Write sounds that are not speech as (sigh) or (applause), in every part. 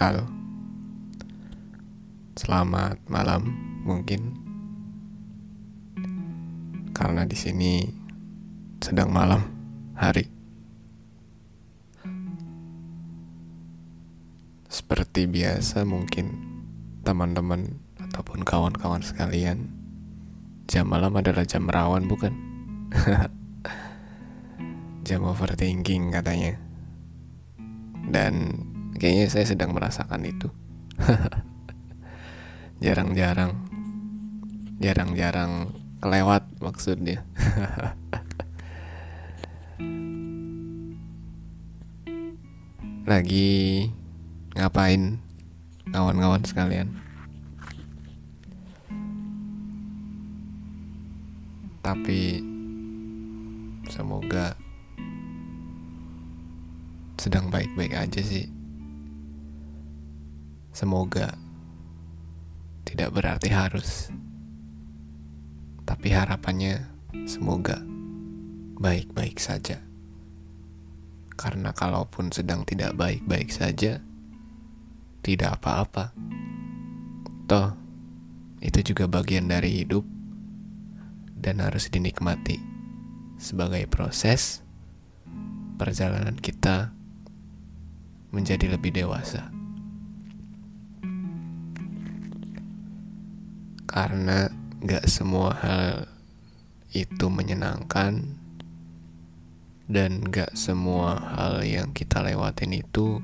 Halo. Selamat malam mungkin. Karena di sini sedang malam hari. Seperti biasa mungkin teman-teman ataupun kawan-kawan sekalian, jam malam adalah jam rawan bukan? (laughs) jam overthinking katanya. Dan kayaknya saya sedang merasakan itu. (laughs) Jarang-jarang jarang-jarang kelewat maksudnya. (laughs) Lagi ngapain kawan-kawan sekalian? Tapi semoga sedang baik-baik aja sih. Semoga tidak berarti harus, tapi harapannya semoga baik-baik saja. Karena kalaupun sedang tidak baik-baik saja, tidak apa-apa. Toh, itu juga bagian dari hidup dan harus dinikmati sebagai proses perjalanan kita menjadi lebih dewasa. Karena gak semua hal itu menyenangkan dan gak semua hal yang kita lewatin itu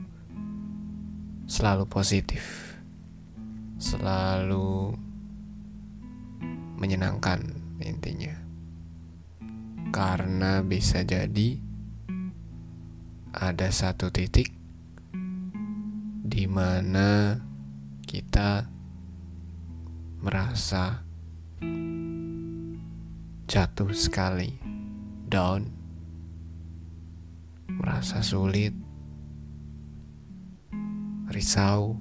selalu positif, selalu menyenangkan intinya. Karena bisa jadi ada satu titik di mana kita merasa jatuh sekali, down, merasa sulit, risau,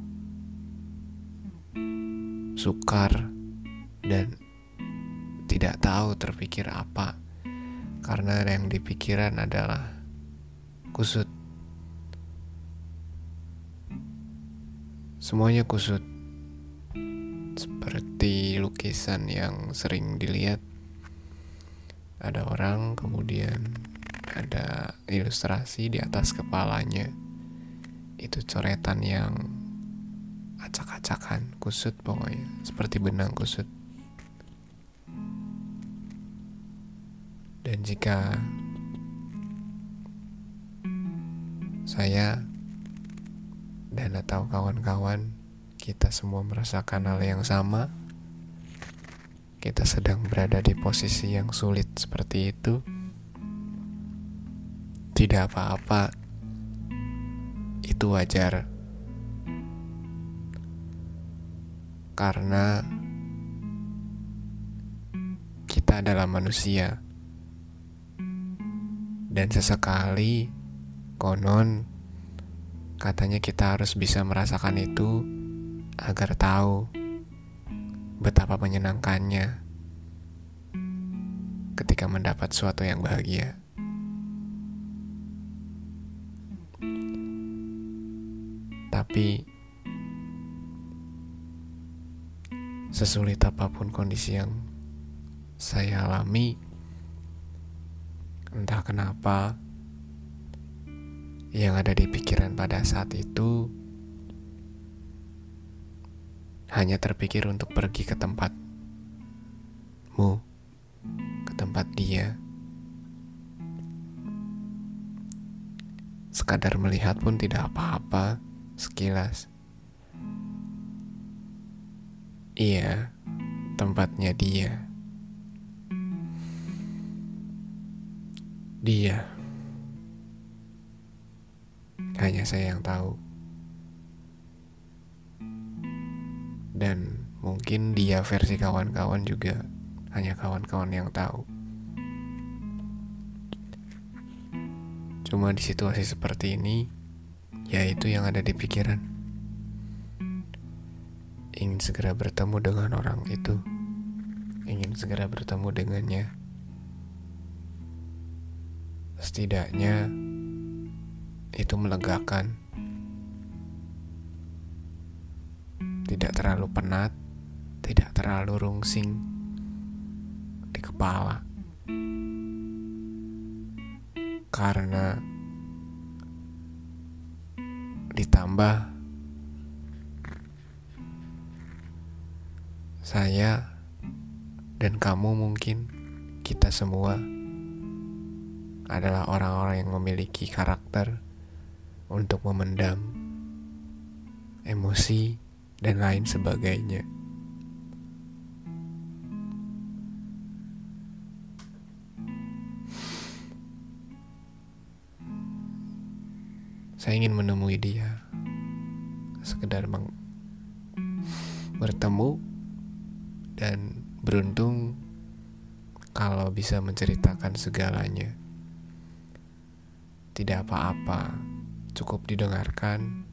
sukar, dan tidak tahu terpikir apa karena yang dipikiran adalah kusut. Semuanya kusut. Seperti lukisan yang sering dilihat. Ada orang, kemudian ada ilustrasi di atas kepalanya. Itu coretan yang acak-acakan, kusut pokoknya, seperti benang kusut. Dan jika saya dan atau kawan-kawan kita semua merasakan hal yang sama. Kita sedang berada di posisi yang sulit seperti itu. Tidak apa-apa. Itu wajar. Karena kita adalah manusia. Dan sesekali konon Katanya kita harus bisa merasakan itu agar tahu betapa menyenangkannya ketika mendapat sesuatu yang bahagia. Tapi sesulit apa pun kondisi yang saya alami, entah kenapa yang ada di pikiran pada saat itu hanya terpikir untuk pergi ke tempatmu, ke tempat dia. Sekadar melihat pun tidak apa-apa, sekilas. Iya, tempatnya dia. Dia. Hanya saya yang tahu. Dan mungkin dia versi kawan-kawan juga hanya kawan-kawan yang tahu. Cuma di situasi seperti ini, yaitu yang ada di pikiran. Ingin segera bertemu dengan orang itu. Ingin segera bertemu dengannya. Setidaknya itu melegakan. Terlalu penat, tidak terlalu rungsing di kepala. Karena ditambah saya dan kamu mungkin kita semua adalah orang-orang yang memiliki karakter untuk memendam emosi dan lain sebagainya. Saya ingin menemui dia, sekedar meng bertemu dan beruntung kalau bisa menceritakan segalanya. Tidak apa-apa, cukup didengarkan.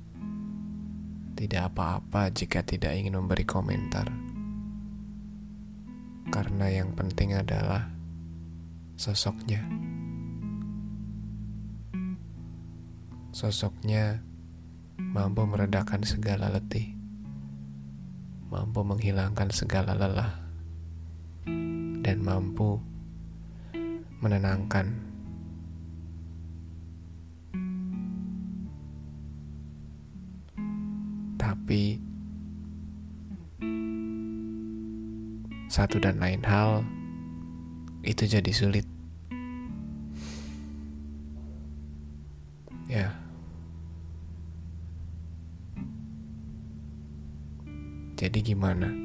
Tidak apa-apa jika tidak ingin memberi komentar. Karena yang penting adalah sosoknya. Sosoknya mampu meredakan segala letih, mampu menghilangkan segala lelah, dan mampu menenangkan. Tapi satu dan lain hal itu jadi sulit. Ya. Jadi gimana?